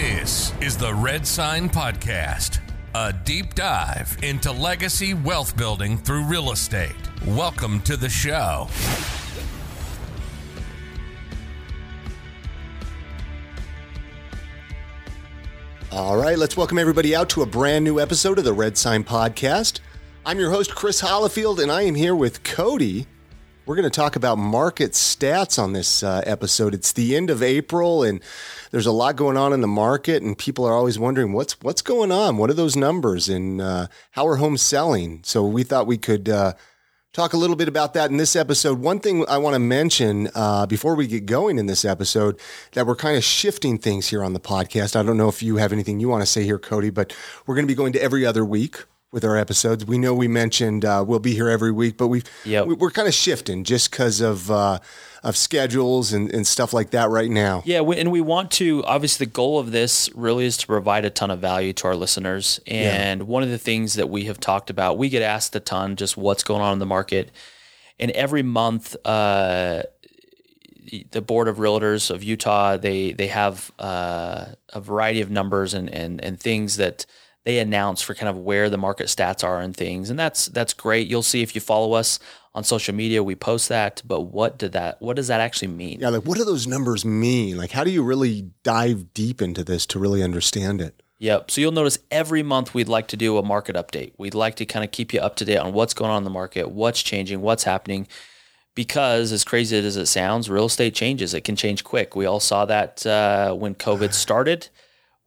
This is the Red Sign Podcast, a deep dive into legacy wealth building through real estate. Welcome to the show. All right, let's welcome everybody out to a brand new episode of the Red Sign Podcast. I'm your host, Chris Hollifield, and I am here with Cody. We're going to talk about market stats on this uh, episode. It's the end of April, and there's a lot going on in the market, and people are always wondering what's what's going on. What are those numbers, and uh, how are homes selling? So we thought we could uh, talk a little bit about that in this episode. One thing I want to mention uh, before we get going in this episode that we're kind of shifting things here on the podcast. I don't know if you have anything you want to say here, Cody, but we're going to be going to every other week with our episodes. We know we mentioned uh, we'll be here every week, but we've Yep. we, we're kind of shifting just because of uh, of schedules and, and stuff like that right now. Yeah, we, and we want to. Obviously, the goal of this really is to provide a ton of value to our listeners. And one of the things that we have talked about, we get asked a ton, just what's going on in the market. And every month, uh, the board of realtors of Utah, they they have uh, a variety of numbers and and and things that they announce for kind of where the market stats are and things, and that's that's great. You'll see if you follow us on social media, we post that. But what did that? What does that actually mean? Yeah, like what do those numbers mean? Like, how do you really dive deep into this to really understand it? Yep. So you'll notice every month we'd like to do a market update. We'd like to kind of keep you up to date on what's going on in the market, what's changing, what's happening. Because as crazy as it sounds, real estate changes. It can change quick. We all saw that uh, when COVID started.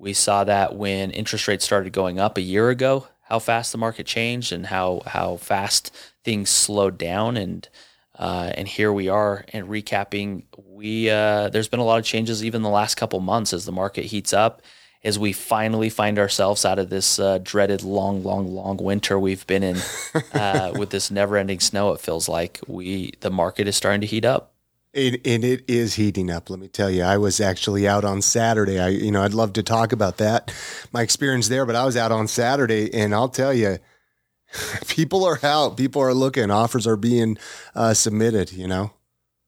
We saw that when interest rates started going up a year ago. How fast the market changed and how how fast things slowed down. And uh, and here we are. And recapping, we uh, there's been a lot of changes even the last couple months as the market heats up as we finally find ourselves out of this uh, dreaded long, long, long winter we've been in uh, with this never-ending snow. It feels like we the market is starting to heat up. And it is heating up. Let me tell you, I was actually out on Saturday. I, you know, I'd love to talk about that, my experience there, but I was out on Saturday, and I'll tell you, people are out. People are looking. Offers are being uh, submitted. You know.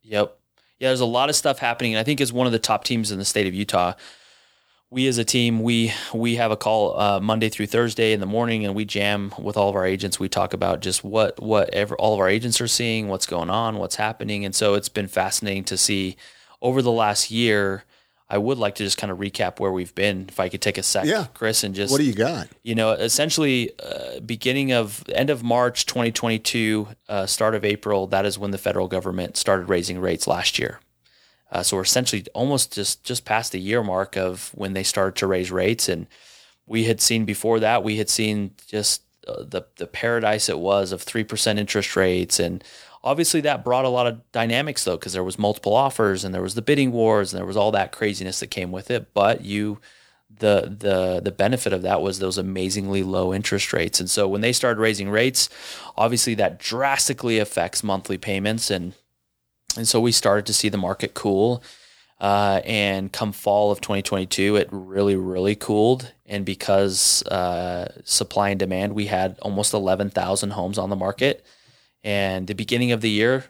Yep. Yeah, there's a lot of stuff happening. And I think as one of the top teams in the state of Utah, we as a team, we we have a call uh, Monday through Thursday in the morning, and we jam with all of our agents. We talk about just what what ever, all of our agents are seeing, what's going on, what's happening, and so it's been fascinating to see over the last year. I would like to just kind of recap where we've been. If I could take a sec, Yeah. Chris, and just What do you got? you know, essentially, uh, beginning of end of March 2022, uh, start of April, that is when the federal government started raising rates last year. Uh, so we're essentially almost just just past the year mark of when they started to raise rates, and we had seen before that we had seen just uh, the the paradise it was of three percent interest rates, and obviously that brought a lot of dynamics though because there was multiple offers and there was the bidding wars and there was all that craziness that came with it. But you the the the benefit of that was those amazingly low interest rates. And so when they started raising rates, obviously that drastically affects monthly payments and and so we started to see the market cool. Uh, and come fall of 2022, it really, really cooled. And because uh, supply and demand, we had almost 11,000 homes on the market. And the beginning of the year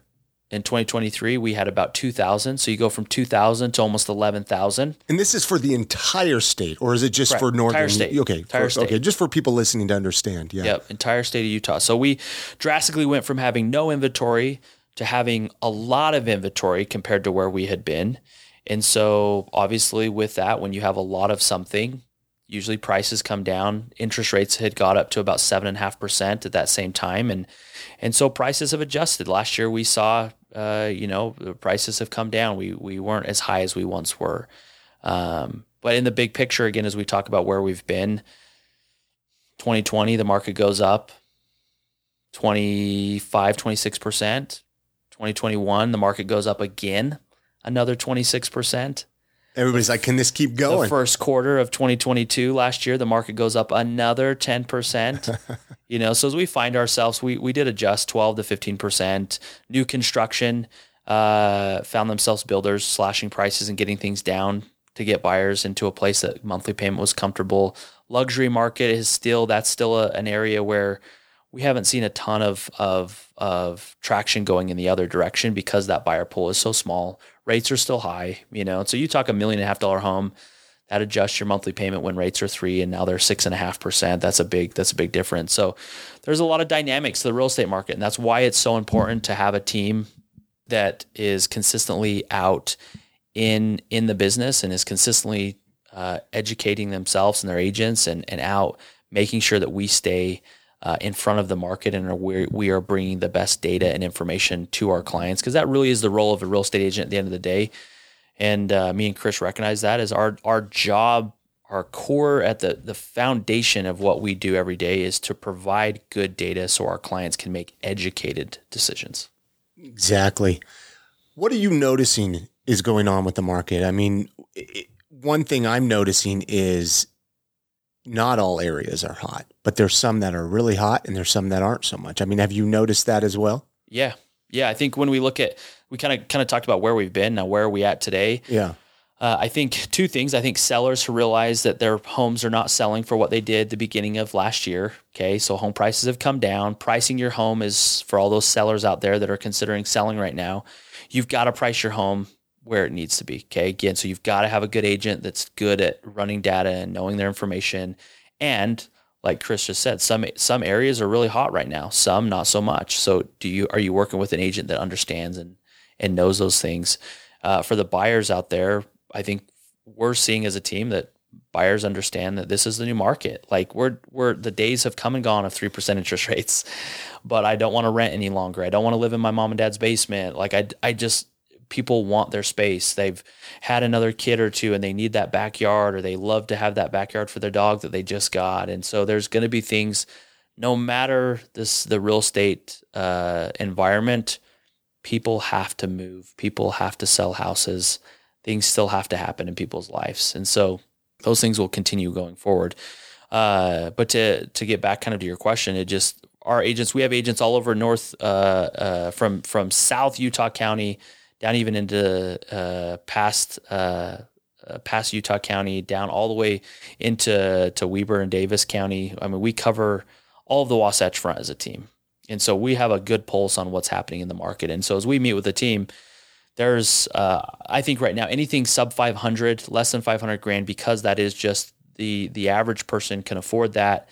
in 2023, we had about 2,000. So you go from 2,000 to almost 11,000. And this is for the entire state, or is it just for northern? Entire state. Okay, Entire for- state. okay, just for people listening to understand. Yeah. Yep, entire state of Utah. So we drastically went from having no inventory to having a lot of inventory compared to where we had been. And so obviously with that when you have a lot of something, usually prices come down. Interest rates had got up to about seven and a half percent at that same time. And and so prices have adjusted. Last year we saw uh, you know, the prices have come down. We we weren't as high as we once were. Um, but in the big picture, again, as we talk about where we've been, 2020, the market goes up 25, 26%. 2021, the market goes up again, another 26%. Everybody's like, can this keep going? The first quarter of 2022 last year, the market goes up another 10%. you know, so as we find ourselves, we, we did adjust 12 to 15%. New construction uh, found themselves builders slashing prices and getting things down to get buyers into a place that monthly payment was comfortable. Luxury market is still, that's still a, an area where we haven't seen a ton of, of, of traction going in the other direction because that buyer pool is so small. Rates are still high, you know. So you talk a million and a half dollar home, that adjusts your monthly payment when rates are three and now they're six and a half percent. That's a big that's a big difference. So there's a lot of dynamics to the real estate market, and that's why it's so important to have a team that is consistently out in in the business and is consistently uh, educating themselves and their agents and and out making sure that we stay uh, in front of the market and we we are bringing the best data and information to our clients because that really is the role of a real estate agent at the end of the day. And uh, me and Chris recognize that as our our job, our core at the the foundation of what we do every day is to provide good data so our clients can make educated decisions. Exactly. What are you noticing is going on with the market? I mean, it, one thing I'm noticing is not all areas are hot, but there's some that are really hot and there's some that aren't so much. I mean, have you noticed that as well? Yeah. Yeah. I think when we look at, we kind of kind of talked about where we've been. Now, where are we at today? Yeah. Uh, I think two things. I think sellers who realize that their homes are not selling for what they did the beginning of last year. Okay, so home prices have come down. Pricing your home is for all those sellers out there that are considering selling right now. You've got to price your home where it needs to be. Okay. Again, so you've got to have a good agent that's good at running data and knowing their information. And like Chris just said, some some areas are really hot right now, some not so much. So do you are you working with an agent that understands and and knows those things? Uh, for the buyers out there, I think we're seeing as a team that buyers understand that this is the new market. Like we're we're the days have come and gone of three percent interest rates, but I don't want to rent any longer. I don't want to live in my mom and dad's basement. Like I I just people want their space. They've had another kid or two and they need that backyard or they love to have that backyard for their dog that they just got. And so there's going to be things no matter this the real estate uh, environment, people have to move. People have to sell houses. Things still have to happen in people's lives. And so those things will continue going forward. Uh, but to to get back kind of to your question, it just our agents. We have agents all over North, uh, uh, from from South Utah County down even into uh, past uh, uh, past Utah County, down all the way into to Weber and Davis County. I mean, we cover all of the Wasatch Front as a team, and so we have a good pulse on what's happening in the market. And so as we meet with the team, there's uh, I think right now anything sub 500, less than 500 grand, because that is just the the average person can afford that.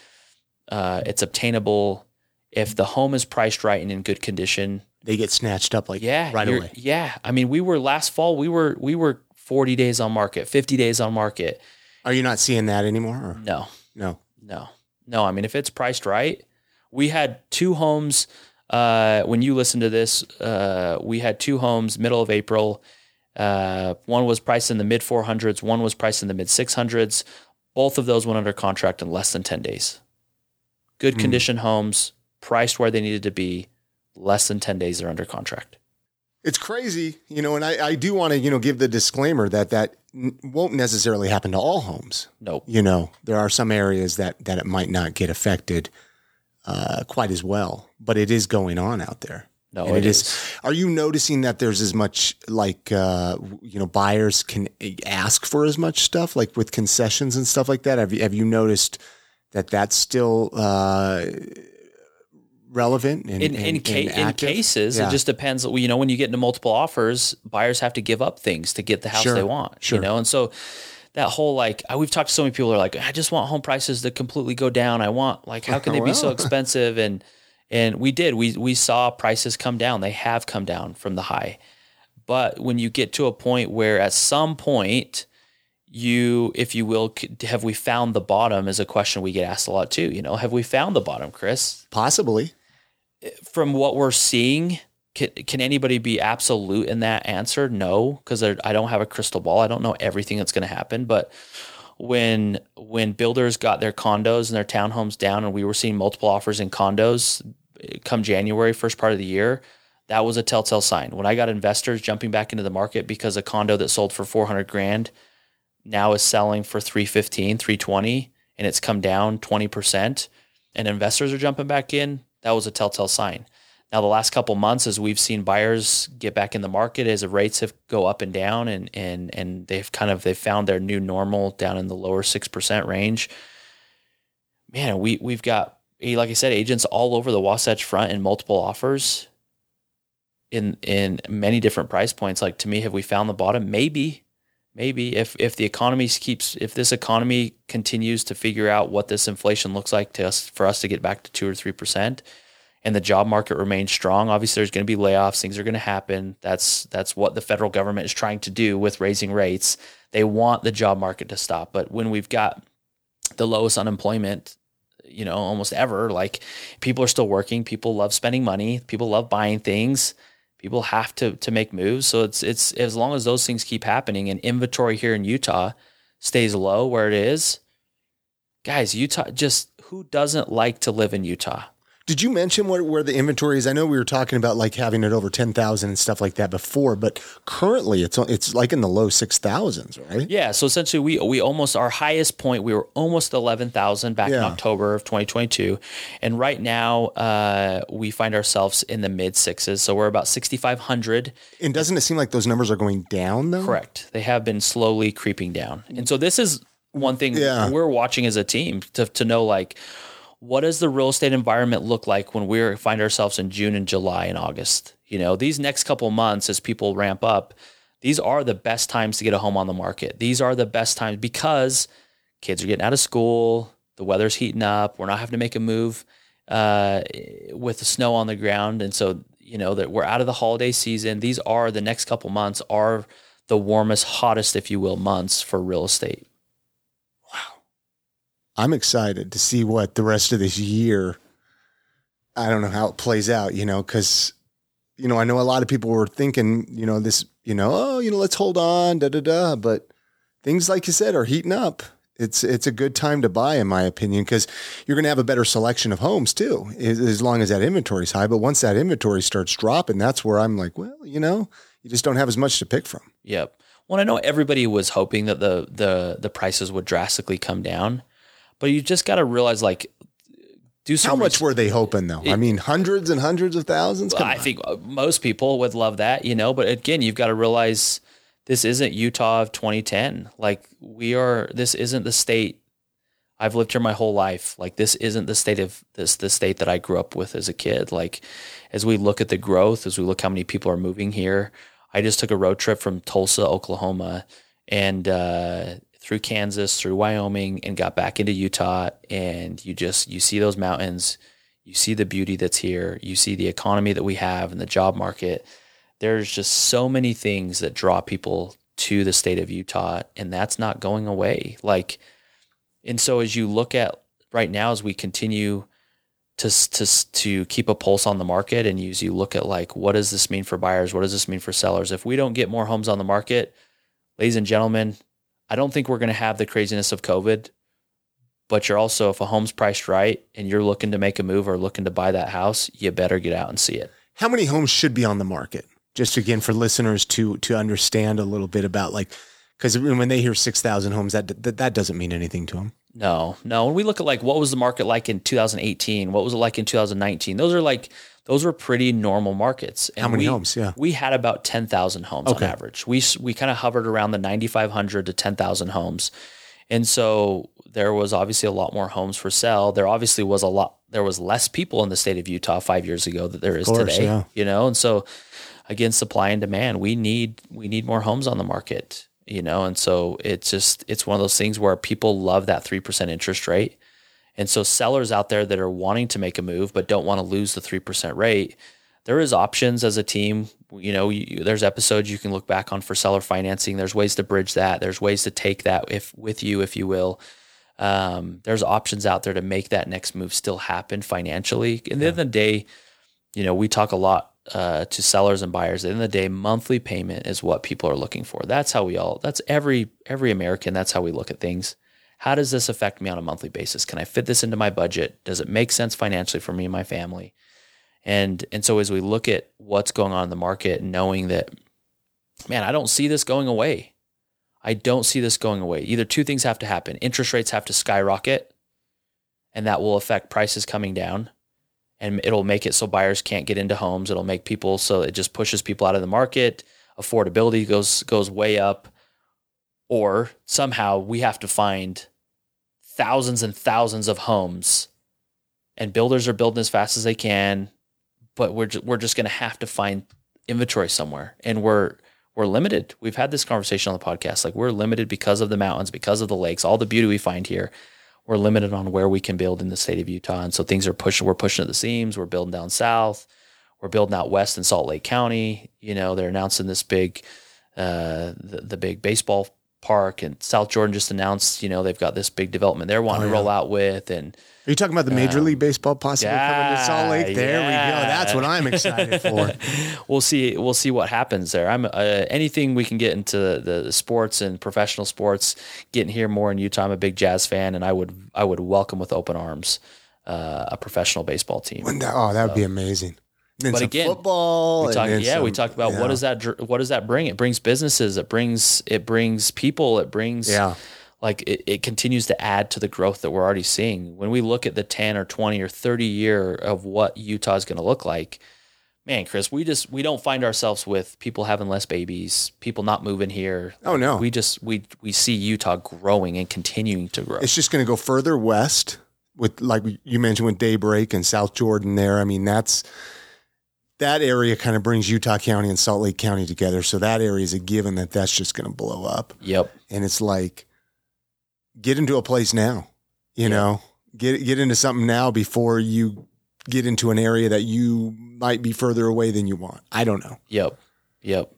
Uh, it's obtainable if the home is priced right and in good condition they get snatched up like yeah, right away. Yeah. I mean, we were last fall, we were we were 40 days on market, 50 days on market. Are you not seeing that anymore? Or? No. No. No. No. I mean, if it's priced right, we had two homes uh, when you listen to this, uh, we had two homes middle of April. Uh, one was priced in the mid 400s, one was priced in the mid 600s. Both of those went under contract in less than 10 days. Good mm. condition homes, priced where they needed to be less than 10 days they're under contract. It's crazy, you know, and I, I do want to, you know, give the disclaimer that that n- won't necessarily happen to all homes. Nope. You know, there are some areas that that it might not get affected uh, quite as well, but it is going on out there. No, and it, it is. is. Are you noticing that there's as much like uh, you know buyers can ask for as much stuff like with concessions and stuff like that? Have you have you noticed that that's still uh, relevant in in, in, ca- in cases yeah. it just depends you know when you get into multiple offers buyers have to give up things to get the house sure. they want sure. you know and so that whole like we've talked to so many people who are like i just want home prices to completely go down i want like how can they well. be so expensive and and we did we we saw prices come down they have come down from the high but when you get to a point where at some point you, if you will, have we found the bottom? Is a question we get asked a lot too. You know, have we found the bottom, Chris? Possibly from what we're seeing, can, can anybody be absolute in that answer? No, because I don't have a crystal ball. I don't know everything that's going to happen. But when when builders got their condos and their townhomes down, and we were seeing multiple offers in condos come January, first part of the year, that was a telltale sign. When I got investors jumping back into the market because a condo that sold for 400 grand now is selling for 315, 320, and it's come down 20%, and investors are jumping back in, that was a telltale sign. Now, the last couple months, as we've seen buyers get back in the market, as the rates have go up and down, and and and they've kind of they've found their new normal down in the lower six percent range. Man, we we've got like I said, agents all over the Wasatch Front in multiple offers, in in many different price points. Like to me, have we found the bottom? Maybe, maybe if if the economy keeps if this economy continues to figure out what this inflation looks like to us for us to get back to two or three percent and the job market remains strong obviously there's going to be layoffs things are going to happen. That's that's what the federal government is trying to do with raising rates. They want the job market to stop but when we've got the lowest unemployment you know almost ever like people are still working people love spending money people love buying things people have to to make moves. So it's it's as long as those things keep happening and inventory here in Utah stays low where it is, guys, Utah just who doesn't like to live in Utah? Did you mention where, where the inventory is? I know we were talking about like having it over 10,000 and stuff like that before, but currently it's it's like in the low 6,000s, right? Yeah, so essentially we we almost our highest point we were almost 11,000 back in October of 2022 and right now uh, we find ourselves in the mid sixes. So we're about 6500 And doesn't it seem like those numbers are going down though? Correct. They have been slowly creeping down. And so this is one thing Yeah. we're watching as a team to, to know like what does the real estate environment look like when we find ourselves in June and July and August? You know, these next couple months as people ramp up, these are the best times to get a home on the market. These are the best times because kids are getting out of school, the weather's heating up, we're not having to make a move uh, with the snow on the ground. And so, you know, that we're out of the holiday season. These are the next couple months are the warmest, hottest, if you will, months for real estate. I'm excited to see what the rest of this year. I don't know how it plays out, you know, because you know I know a lot of people were thinking, you know, this, you know, oh, you know, let's hold on, da da da. But things like you said are heating up. It's it's a good time to buy, in my opinion, because you're going to have a better selection of homes too, as, long as that inventory is high. But once that inventory starts dropping, that's where I'm like, well, you know, you just don't have as much to pick from. Yep. Well, I know everybody was hoping that the the the prices would drastically come down, but you just got to realize like do some How much were they hoping though? I mean, hundreds and hundreds of thousands. Come I on. think uh, most people would love that, you know, but again, you've got to realize this isn't Utah of 2010. Like we are this isn't the state I've lived here my whole life. Like this isn't the state of this the state that I grew up with as a kid. Like as we look at the growth, as we look how many people are moving here, I just took a road trip from Tulsa, Oklahoma, and uh, through Kansas, through Wyoming, and got back into Utah. And you just you see those mountains, you see the beauty that's here, you see the economy that we have and the job market. There's just so many things that draw people to the state of Utah, and that's not going away. Like, and so as you look at right now, as we continue to to to keep a pulse on the market, and as you look at like what does this mean for buyers, what does this mean for sellers? If we don't get more homes on the market, ladies and gentlemen, I don't think we're going to have the craziness of COVID. But you're also, if a home's priced right and you're looking to make a move or looking to buy that house, you better get out and see it. how many homes should be on the market? Just again for listeners to to understand a little bit about like because when they hear six thousand homes, that, that that doesn't mean anything to them. No, no. When we look at like what was the market like in 2018, what was it like in 2019? Those are like those were pretty normal markets. And How many we, homes? Yeah. we had about 10,000 homes Okay. on average. We we kind of hovered around the 9,500 to 10,000 homes, and so there was obviously a lot more homes for sale. There obviously was a lot. There was less people in the state of Utah five years ago that there is course, today. yeah. You know, and so again, supply and demand. We need we need more homes on the market. You know, and so it's just it's one of those things where people love that three percent interest rate. And so sellers out there that are wanting to make a move but don't want to lose the 3% rate, there is options as a team. You know, you, there's episodes you can look back on for seller financing. There's ways to bridge that. There's ways to take that if with you, if you will. Um, there's options out there to make that next move still happen financially. At the end of the day, you know, we talk a lot uh, to sellers and buyers. At the end of the day, monthly payment is what people are looking for. That's how we all. That's every every American. That's how we look at things. How does this affect me on a monthly basis? Can I fit this into my budget? Does it make sense financially for me and my family? And and so as we look at what's going on in the market, knowing that, man, I don't see this going away. I don't see this going away. Either two things have to happen: interest rates have to skyrocket, and that will affect prices coming down, and it'll make it so buyers can't get into homes. It'll make people so it just pushes people out of the market. Affordability goes goes way up, or somehow we have to find thousands and thousands of homes and builders are building as fast as they can but we're ju- we're just going to have to find inventory somewhere and we're we're limited. We've had this conversation on the podcast. Like we're limited because of the mountains, because of the lakes, all the beauty we find here. We're limited on where we can build in the state of Utah, and so things are pushing. We're pushing at the seams. We're building down south. We're building out west in Salt Lake County. You know, they're announcing this big, uh, the, the big baseball park, and South Jordan just announced. You know, they've got this big development they're wanting Oh, to roll out with, and Are you talking about the Major League Baseball possibly coming to Salt Lake? Yeah, There we go. That's what I'm excited for. we'll see we'll see what happens there. I'm uh, anything we can get into the, the sports and professional sports. Getting here more in Utah, I'm a big Jazz fan, and I would I would welcome with open arms uh, a professional baseball team. That- oh, that would be amazing. But again, football. We talk, yeah, we some- talked about yeah. what does that what does that bring? It brings businesses. It brings it brings people. It brings Yeah. like it, it continues to add to the growth that we're already seeing. When we look at the 10 or 20 or 30 year of what Utah is going to look like, man, Chris, we just we don't find ourselves with people having less babies, people not moving here. Oh, no. We just we we see Utah growing and continuing to grow. It's just going to go further west with, like you mentioned, with Daybreak and South Jordan there. I mean, that's that area kind of brings Utah County and Salt Lake County together. So that area is a given that that's just going to blow up. Yep. And it's like, get into a place now, you Yeah. know, get, get into something now before you get into an area that you might be further away than you want. I don't know. Yep. Yep.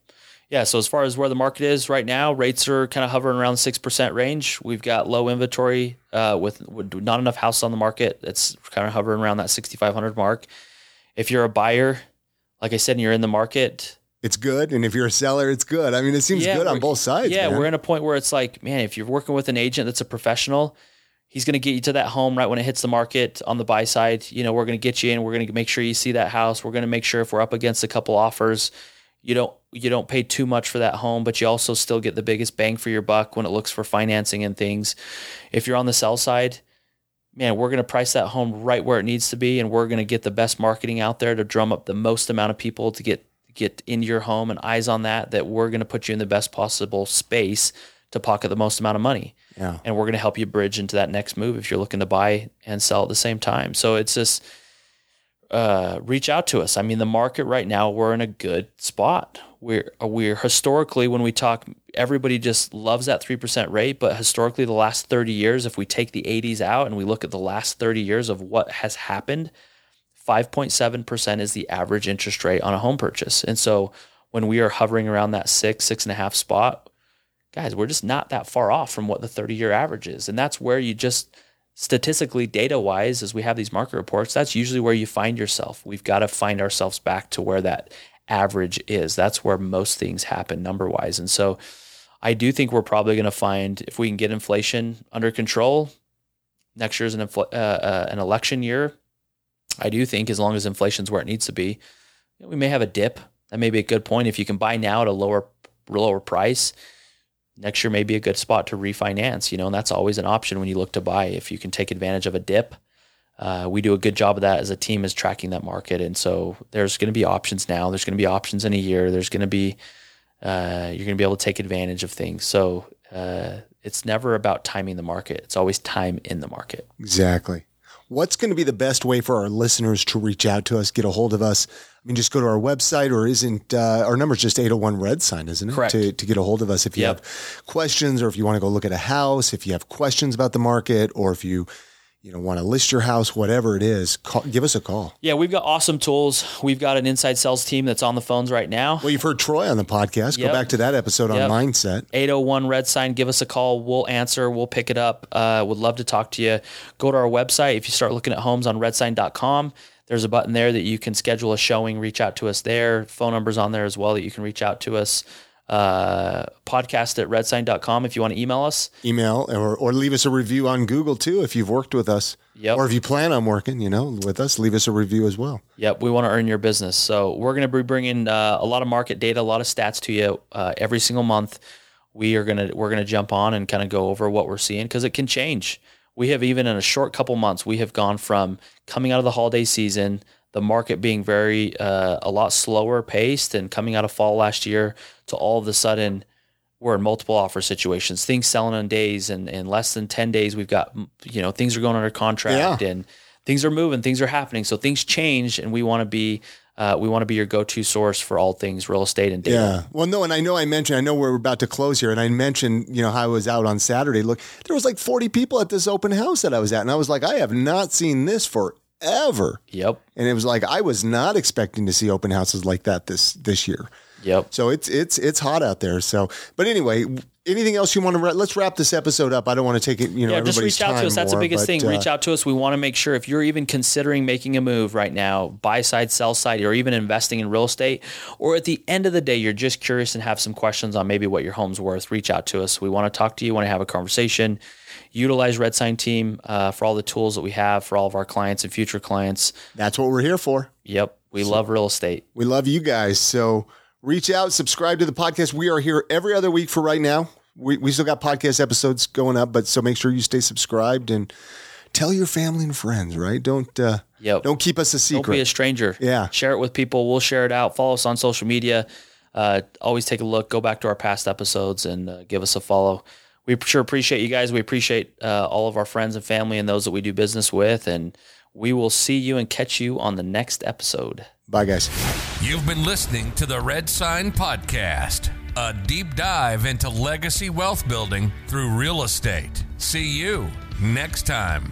Yeah. So as far as where the market is right now, rates are kind of hovering around six percent range. We've got low inventory uh, with, with not enough house on the market. It's kind of hovering around that sixty five hundred mark. If you're a buyer, like I said, and you're in the market, It's good. And if you're a seller, it's good. I mean, it seems Yeah, good on both sides. yeah, man. we're in a point where it's like, man, if you're working with an agent that's a professional, he's going to get you to that home right when it hits the market on the buy side. You know, we're going to get you in. We're going to make sure you see that house. We're going to make sure if we're up against a couple offers, you don't you don't pay too much for that home, but you also still get the biggest bang for your buck when it looks for financing and things. If you're on the sell side, man, we're going to price that home right where it needs to be, and we're going to get the best marketing out there to drum up the most amount of people to get get into your home and eyes on that. That we're going to put you in the best possible space to pocket the most amount of money, yeah. and we're going to help you bridge into that next move if you're looking to buy and sell at the same time. So it's just uh, reach out to us. I mean, the market right now, we're in a good spot. We're we're historically when we talk, everybody just loves that three percent rate. But historically, the last thirty years, if we take the '80s out and we look at the last thirty years of what has happened, five point seven percent is the average interest rate on a home purchase. And so when we are hovering around that six six and a half spot, guys, we're just not that far off from what the thirty year average is, and that's where you just statistically data wise as we have these market reports that's usually where you find yourself. We've got to find ourselves back to where that average is. That's where most things happen number wise and so i do think we're probably going to find if we can get inflation under control next year's an infl- uh, uh, an election year i do think as long as inflation's where it needs to be we may have a dip. That may be a good point. If you can buy now at a lower lower price next year may be a good spot to refinance, you know, and that's always an option when you look to buy. If you can take advantage of a dip, uh, we do a good job of that as a team is tracking that market. And so there's going to be options now. There's going to be options in a year. There's going to be, uh, you're going to be able to take advantage of things. So uh, it's never about timing the market. It's always time in the market. Exactly. What's going to be the best way for our listeners to reach out to us, get a hold of us? I mean, just go to our website, or isn't uh, our number's just 801 Red Sign, isn't it? Correct. To, to get a hold of us if you Yep. have questions, or if you want to go look at a house, if you have questions about the market, or if you you know want to list your house, whatever it is, call, give us a call. Yeah, we've got awesome tools. We've got an inside sales team that's on the phones right now. Well, you've heard Troy on the podcast. Go back to that episode on mindset. 801 red sign give us a call we'll answer we'll pick it up uh, would love to talk to you go to our website if you start looking at homes on redsign.com there's a button there that you can schedule a showing reach out to us there phone numbers on there as well that you can reach out to us uh, podcast at redsign.com if you want to email us Email or, or leave us a review on Google too if you've worked with us. Yep. Or if you plan on working, you know, with us, leave us a review as well. Yep, we want to earn your business. So we're going to be bringing uh, a lot of market data, a lot of stats to you uh, every single month. We are gonna we're gonna jump on and kind of go over what we're seeing because it can change. We have even in a short couple months, we have gone from coming out of the holiday season, the market being very uh, a lot slower paced, and coming out of fall last year to all of a sudden we're in multiple offer situations, things selling in days, and in less than ten days, we've got you know things are going under contract Yeah. and things are moving, things are happening. So things change, and we want to be uh, we want to be your go-to source for all things real estate and data. Yeah. Well, no, and I know I mentioned, I know we're about to close here, and I mentioned, you know, how I was out on Saturday. Look, there was like 40 people at this open house that I was at, and I was like, I have not seen this forever. Yep. And it was like I was not expecting to see open houses like that this this year. Yep. So it's it's it's hot out there. So, but anyway, anything else you want to? Let's wrap this episode up. I don't want to take it. You know, yeah, just reach out to us. That's more, the biggest but, thing. uh, reach out to us. We want to make sure if you're even considering making a move right now, buy side, sell side, or even investing in real estate, or at the end of the day, you're just curious and have some questions on maybe what your home's worth, reach out to us. We want to talk to you, want to have a conversation. Utilize Red Sign Team uh, for all the tools that we have for all of our clients and future clients. That's what we're here for. Yep, we love real estate. We love you guys. So reach out, subscribe to the podcast. We are here every other week for right now. We, we still got podcast episodes going up, but so make sure you stay subscribed and tell your family and friends, right? Don't uh, Yep. don't keep us a Don't be a stranger. Yeah. Share it with people. We'll share it out. Follow us on social media. Uh, always take a look. Go back to our past episodes and uh, give us a follow. We sure appreciate you guys. We appreciate uh, all of our friends and family and those that we do business with. And we will see you and catch you on the next episode. Bye, guys. You've been listening to the Red Sign Podcast, a deep dive into legacy wealth building through real estate. See you next time.